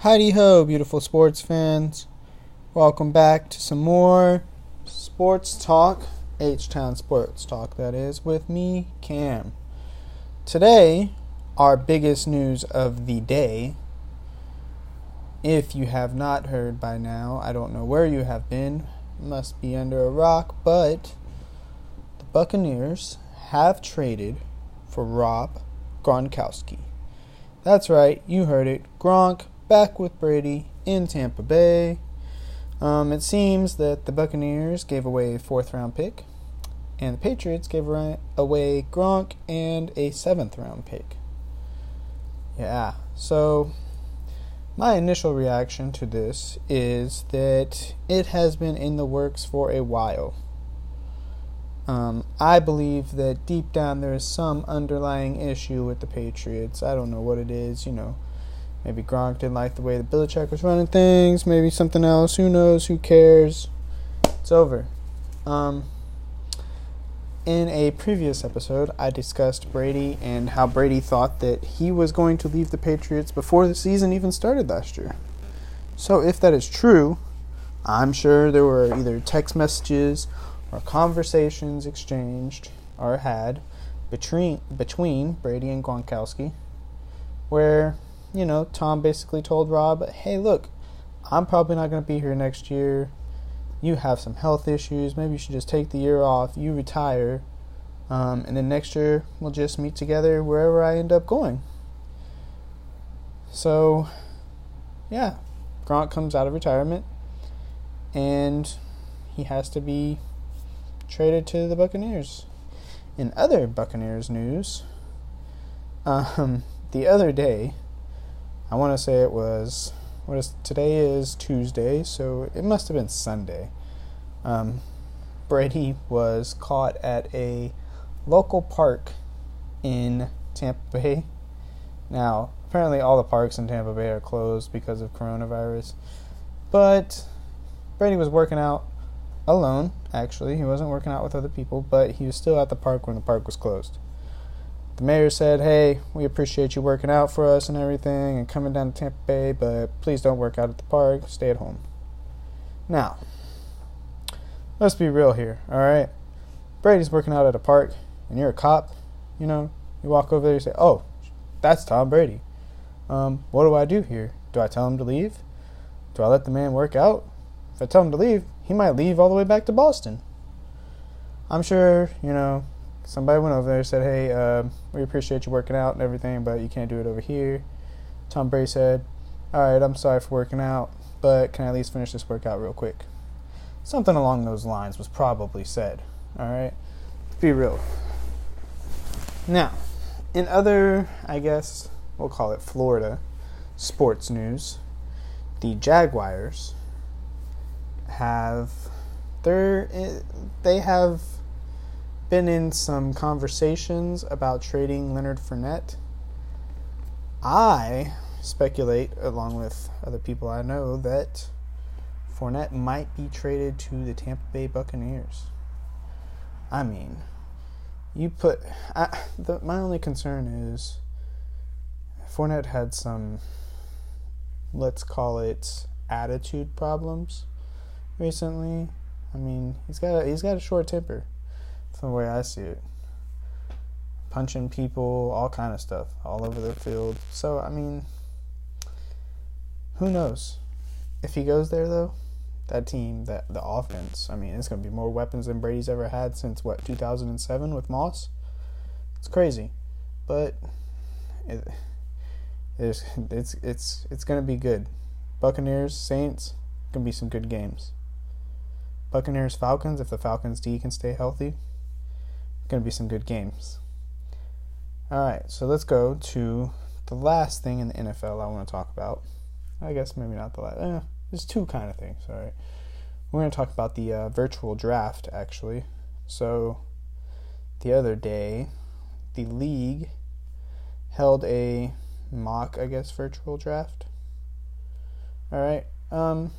Heidi ho, beautiful sports fans. Welcome back to some more sports talk, H Town Sports Talk, that is, with me, Cam. Today, our biggest news of the day. If you have not heard by now, I don't know where you have been, must be under a rock, but the Buccaneers have traded for Rob Gronkowski. That's right, you heard it. Gronk back with Brady in Tampa Bay. Um, it seems that the Buccaneers gave away a fourth round pick, and the Patriots gave away Gronk and a seventh round pick. Yeah, so my initial reaction to this is that it has been in the works for a while. Um, I believe that deep down there is some underlying issue with the Patriots. I don't know what it is, you know. Maybe Gronk didn't like the way the Belichick was running things. Maybe something else. Who knows? Who cares? It's over. Um, in a previous episode, I discussed Brady and how Brady thought that he was going to leave the Patriots before the season even started last year. So, if that is true, I'm sure there were either text messages or conversations exchanged or had between between Brady and Gronkowski, where you know Tom basically told Rob, "Hey, look, I'm probably not going to be here next year. You have some health issues. Maybe you should just take the year off. You retire, um, and then next year we'll just meet together wherever I end up going." So, yeah, Gronk comes out of retirement, and he has to be traded to the Buccaneers. In other Buccaneers news, um, the other day, I want to say it was what is today is Tuesday, so it must have been Sunday. Um, Brady was caught at a local park in Tampa Bay. Now, apparently, all the parks in Tampa Bay are closed because of coronavirus, but Brady was working out alone, actually. He wasn't working out with other people, but he was still at the park when the park was closed. The mayor said, Hey, we appreciate you working out for us and everything and coming down to Tampa Bay, but please don't work out at the park. Stay at home. Now, let's be real here, alright? Brady's working out at a park and you're a cop, you know, you walk over there and say, Oh, that's Tom Brady. Um, what do I do here? Do I tell him to leave? Do I let the man work out? If I tell him to leave, he might leave all the way back to Boston. I'm sure, you know, somebody went over there and said, hey, uh, we appreciate you working out and everything, but you can't do it over here. Tom Brady said, all right, I'm sorry for working out, but can I at least finish this workout real quick? Something along those lines was probably said, all right? Be real. Now, in other, I guess, we'll call it Florida sports news, the Jaguars have they're they have been in some conversations about trading Leonard Fournette. I speculate, along with other people I know, that Fournette might be traded to the Tampa Bay Buccaneers. I mean, you put I, the, my only concern is Fournette had some, let's call it attitude problems recently. I mean, he's got a, he's got a short temper. That's the way I see it. Punching people, all kind of stuff, all over the field. So I mean, who knows? If he goes there though, that team, that the offense, I mean, it's going to be more weapons than Brady's ever had since what 2007 with Moss. It's crazy, but it, it's it's it's it's going to be good. Buccaneers, Saints, going to be some good games. Buccaneers Falcons, if the Falcons D can stay healthy, going to be some good games. All right, so let's go to the last thing in the NFL I want to talk about. I guess maybe not the last. Eh, there's two kind of things. All right, we're going to talk about the uh, virtual draft actually. So the other day, the league held a mock, I guess, virtual draft. All right. Um,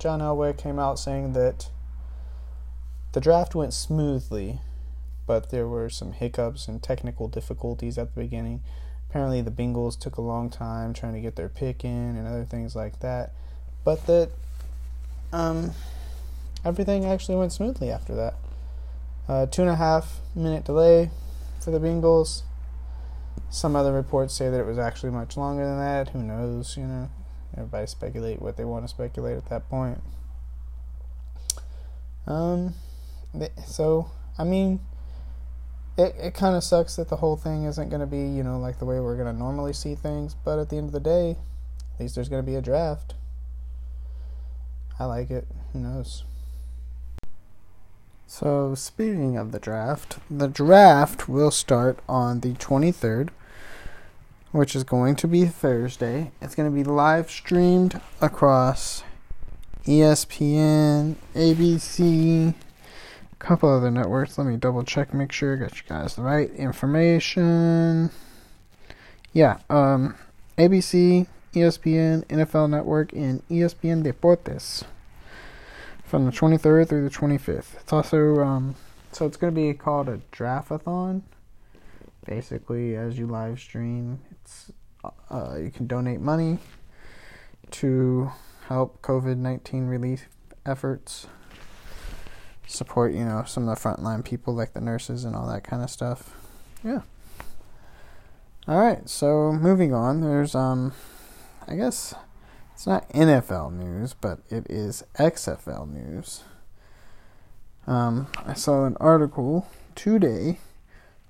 John Elway came out saying that the draft went smoothly, but there were some hiccups and technical difficulties at the beginning. apparently the Bengals took a long time trying to get their pick in and other things like that, but that um, everything actually went smoothly after that. Uh, two and a half minute delay for the Bengals. Some other reports say that it was actually much longer than that. Who knows? You know, everybody speculate what they want to speculate at that point. Um, so I mean, it it kind of sucks that the whole thing isn't going to be you know like the way we're going to normally see things. But at the end of the day, at least there's going to be a draft. I like it. Who knows? So, speaking of the draft, the draft will start on the 23rd, which is going to be Thursday. It's going to be live streamed across ESPN, ABC, couple other networks. Let me double check, make sure I got you guys the right information. Yeah, um, ABC, ESPN, NFL Network, and ESPN Deportes from the 23rd through the 25th. It's also um, so it's going to be called a draftathon. Basically, as you live stream, it's uh, you can donate money to help COVID 19 relief efforts. Support, you know, some of the frontline people like the nurses and all that kind of stuff. Yeah. All right, so moving on, there's um, I guess it's not NFL news, but it is XFL news. Um, I saw an article today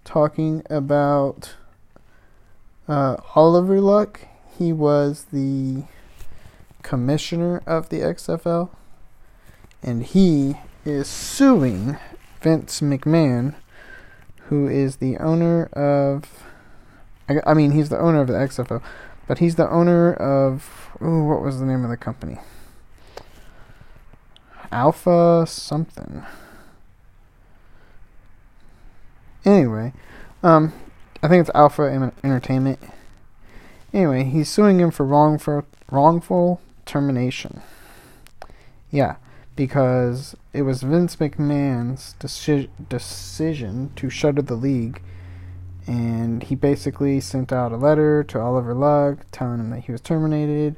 talking about uh, Oliver Luck. He was the commissioner of the XFL, and he is suing Vince McMahon, who is the owner of. I, I mean, he's the owner of the XFL, but he's the owner of ooh, what was the name of the company? Alpha something. Anyway, um, I think it's Alpha Entertainment. Anyway, he's suing him for wrongful wrongful termination. Yeah, because it was Vince McMahon's deci- decision to shutter the league and he basically sent out a letter to Oliver Luck telling him that he was terminated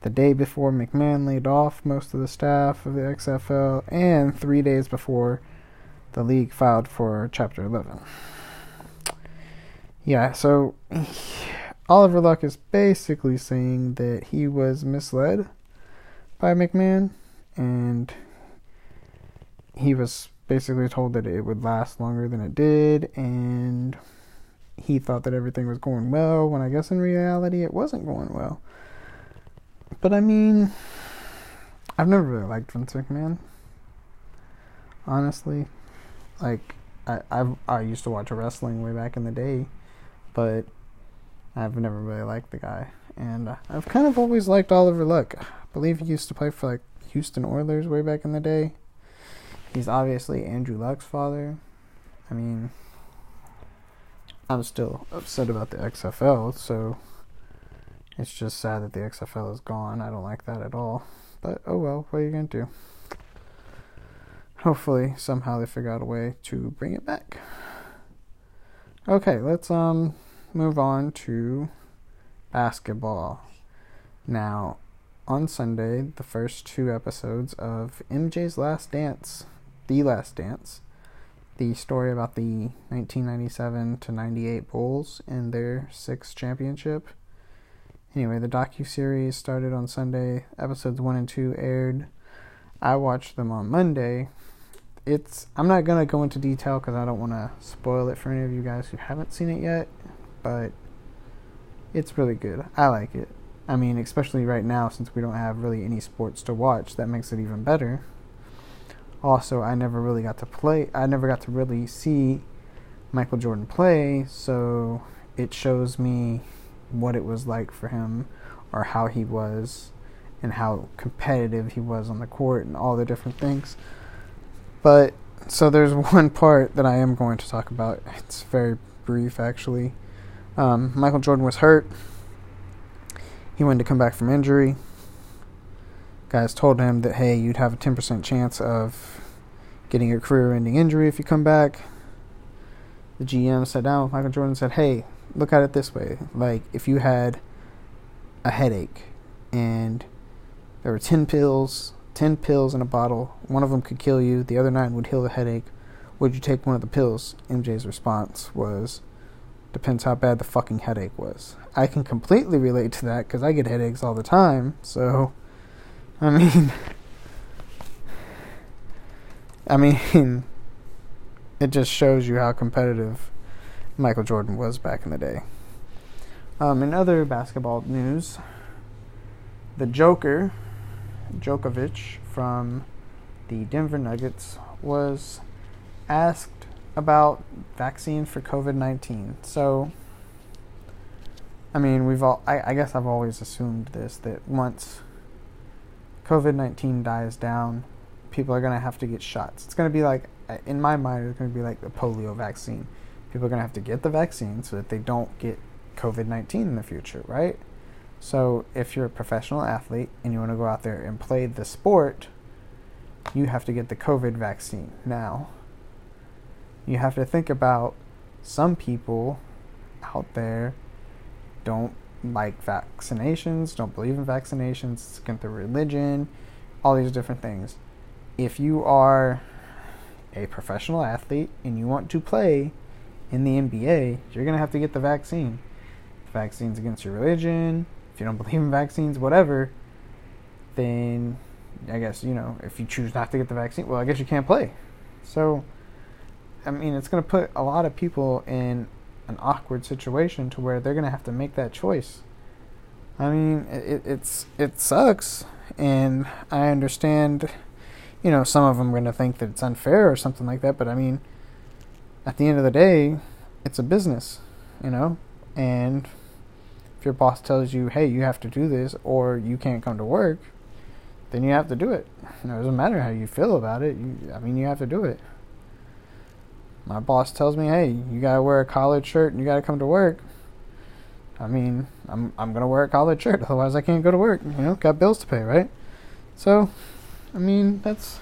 the day before McMahon laid off most of the staff of the XFL, and three days before the league filed for Chapter 11. Yeah, so Oliver Luck is basically saying that he was misled by McMahon, and he was basically told that it would last longer than it did, and he thought that everything was going well when I guess in reality it wasn't going well. But I mean, I've never really liked Vince McMahon. Honestly, like I I I used to watch wrestling way back in the day, but I've never really liked the guy, and I've kind of always liked Oliver Luck. I believe he used to play for like Houston Oilers way back in the day. He's obviously Andrew Luck's father. I mean, I'm still upset about the XFL, so it's just sad that the XFL is gone. I don't like that at all. But oh well, what are you going to do? Hopefully, somehow they figure out a way to bring it back. Okay, let's um move on to basketball. Now, on Sunday, the first two episodes of MJ's Last Dance, The Last Dance, the story about the 1997 to 98 Bulls and their sixth championship. Anyway, the docu series started on Sunday. Episodes one and two aired. I watched them on Monday. It's I'm not gonna go into detail because I don't want to spoil it for any of you guys who haven't seen it yet, but it's really good. I like it. I mean, especially right now since we don't have really any sports to watch, that makes it even better also I never really got to play I never got to really see Michael Jordan play, so it shows me what it was like for him or how he was and how competitive he was on the court and all the different things. But so there's one part that I am going to talk about. It's very brief actually. Um, Michael Jordan was hurt. He wanted to come back from injury guys told him that hey, you'd have a 10% chance of getting a career-ending injury if you come back. The GM sat down with Michael Jordan and said, "Hey, look at it this way: like if you had a headache and there were ten pills, ten pills in a bottle. One of them could kill you. The other nine would heal the headache. Would you take one of the pills? MJ's response was, "Depends how bad the fucking headache was." I can completely relate to that because I get headaches all the time. So, I mean, I mean, it just shows you how competitive Michael Jordan was back in the day. Um, in other basketball news, the Joker, Jokic from the Denver Nuggets, was asked about vaccine for COVID 19. So, I mean, we've all, I, I guess I've always assumed this that once COVID 19 dies down, people are going to have to get shots. It's going to be like, uh, in my mind, it's going to be like the polio vaccine. People are going to have to get the vaccine so that they don't get COVID 19 in the future, right? So if you're a professional athlete and you want to go out there and play the sport, you have to get the COVID vaccine. Now, you have to think about some people out there don't like vaccinations, don't believe in vaccinations, against their religion, all these different things. If you are a professional athlete and you want to play in the NBA, you're going to have to get the vaccine. The vaccine's against your religion. If you don't believe in vaccines, whatever, then I guess, you know, if you choose not to get the vaccine, well, I guess you can't play. So, I mean, it's going to put a lot of people in an awkward situation to where they're going to have to make that choice. I mean, it, it's it sucks, and I understand. You know, some of them are going to think that it's unfair or something like that. But I mean, at the end of the day, it's a business, you know, and if your boss tells you, "Hey, you have to do this," or you can't come to work, then you have to do it. You know, it doesn't matter how you feel about it. You, I mean, you have to do it my boss tells me, "Hey, you gotta wear a collared shirt and you gotta come to work." I mean, I'm I'm gonna wear a collared shirt, otherwise I can't go to work. You know, got bills to pay, right? So, I mean, that's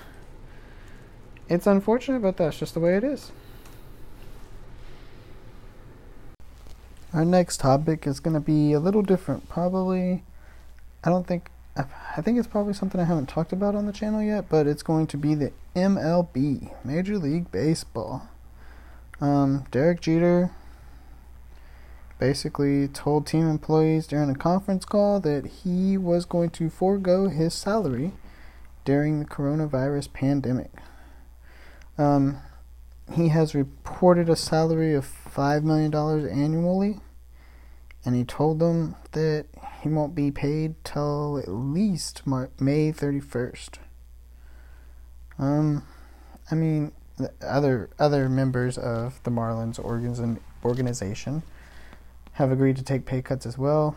it's unfortunate, but that's just the way it is. Our next topic is to be a little different. Probably, I don't think, I think it's probably something I haven't talked about on the channel yet, but it's going to be the MLB, Major League Baseball. Um, Derek Jeter basically told team employees during a conference call that he was going to forego his salary during the coronavirus pandemic. Um, he has reported a salary of $5 million annually, and he told them that he won't be paid till at least Mar- May 31st. Um, I mean, other other members of the Marlins organization have agreed to take pay cuts as well.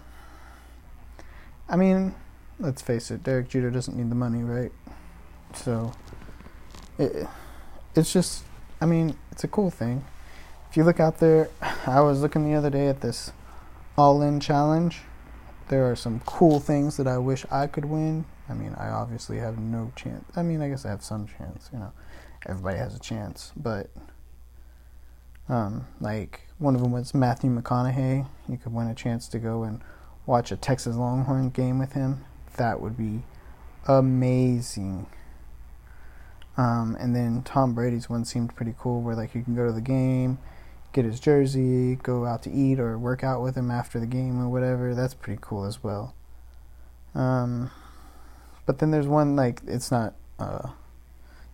I mean, let's face it, Derek Jeter doesn't need the money, right? So it, it's just I mean, it's a cool thing. If you look out there, I was looking the other day at this all in challenge. There are some cool things that I wish I could win. I mean, I obviously have no chance. I mean, I guess I have some chance, you know everybody has a chance. But um, like one of them was Matthew McConaughey. You could win a chance to go and watch a Texas Longhorn game with him. That would be amazing. Um, and then Tom Brady's one seemed pretty cool, where like you can go to the game, get his jersey, go out to eat or work out with him after the game or whatever. That's pretty cool as well. Um, but then there's one like it's not uh,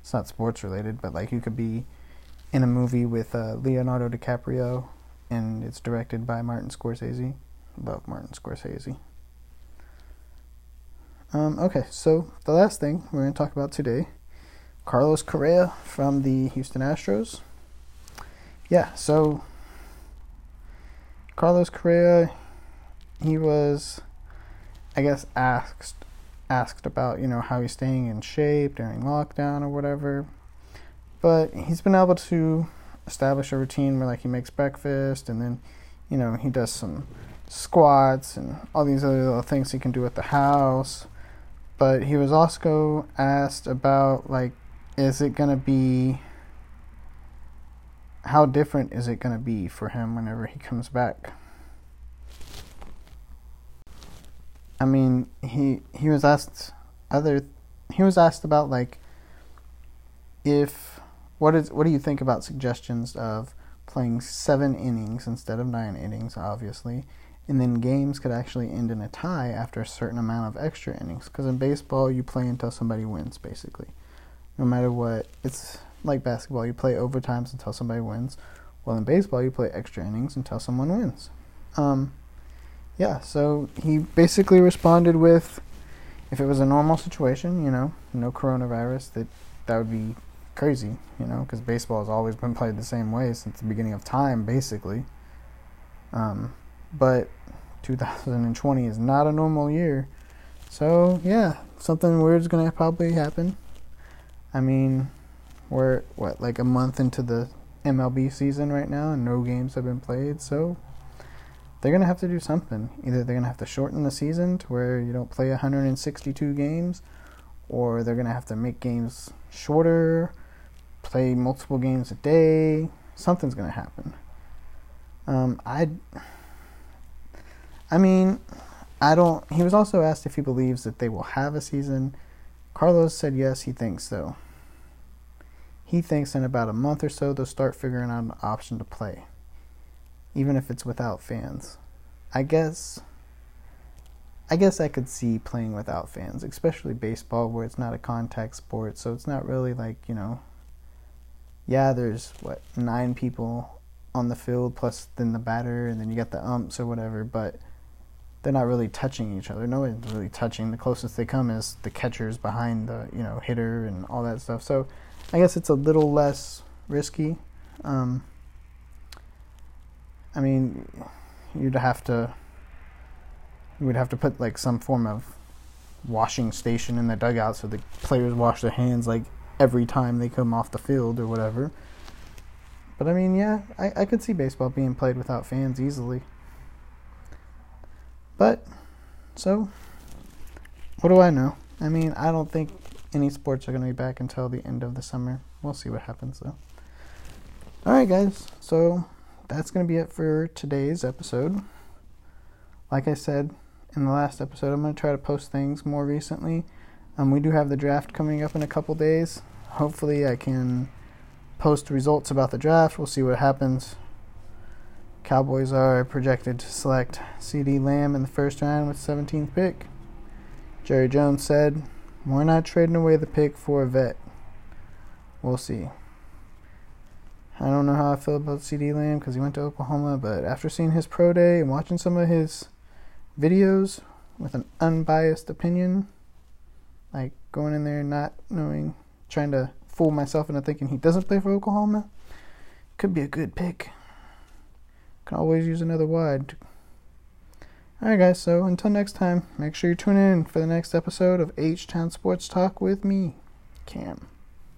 it's not sports related, but like you could be in a movie with uh, Leonardo DiCaprio, and it's directed by Martin Scorsese. Love Martin Scorsese. Um, okay, so the last thing we're going to talk about today Carlos Correa from the Houston Astros. Yeah, so Carlos Correa, he was, I guess, asked asked about, you know, how he's staying in shape during lockdown or whatever. But he's been able to establish a routine where like he makes breakfast and then, you know, he does some squats and all these other little things he can do at the house. But he was also asked about like is it going to be how different is it going to be for him whenever he comes back I mean, he he was asked other he was asked about like if what is what do you think about suggestions of playing 7 innings instead of 9 innings obviously and then games could actually end in a tie after a certain amount of extra innings? Because in baseball you play until somebody wins basically. No matter what it's like basketball you play overtimes until somebody wins. Well in baseball you play extra innings until someone wins. Um, yeah, so he basically responded with if it was a normal situation, you know, no coronavirus, that that would be crazy, you know, because baseball has always been played the same way since the beginning of time, basically. Um, but 2020 is not a normal year, so yeah, something weird is gonna probably happen. I mean, we're what like a month into the MLB season right now, and no games have been played, so they're going to have to do something. Either they're going to have to shorten the season to where you don't play 162 games, or they're going to have to make games shorter, play multiple games a day. Something's going to happen. Um, I, I mean, I don't. He was also asked if he believes that they will have a season. Carlos said yes, he thinks so. He thinks in about a month or so they'll start figuring out an option to play even if it's without fans. I guess I guess I could see playing without fans, especially baseball where it's not a contact sport, so it's not really like, you know, yeah, there's what, 9 people on the field plus then the batter and then you got the umps or whatever, but they're not really touching each other. No one's really touching. The closest they come is the catchers behind the, you know, hitter and all that stuff. So, I guess it's a little less risky. Um, I mean, you'd have to you would have to put like some form of washing station in the dugout so the players wash their hands like every time they come off the field or whatever. But I mean, yeah, I, I could see baseball being played without fans easily. But so what do I know? I mean, I don't think any sports are going to be back until the end of the summer. We'll see what happens though. All right, guys. So that's going to be it for today's episode. Like I said in the last episode, I'm going to try to post things more recently. Um, we do have the draft coming up in a couple days. Hopefully, I can post results about the draft. We'll see what happens. Cowboys are projected to select CeeDee Lamb in the first round with 17th pick. Jerry Jones said, We're not trading away the pick for a vet. We'll see. I don't know how I feel about CeeDee Lamb because he went to Oklahoma, but after seeing his pro day and watching some of his videos with an unbiased opinion, like going in there not knowing, trying to fool myself into thinking he doesn't play for Oklahoma, could be a good pick. Can always use another wide. Alright, guys, so until next time, make sure you tune in for the next episode of H Town Sports Talk with me, Cam.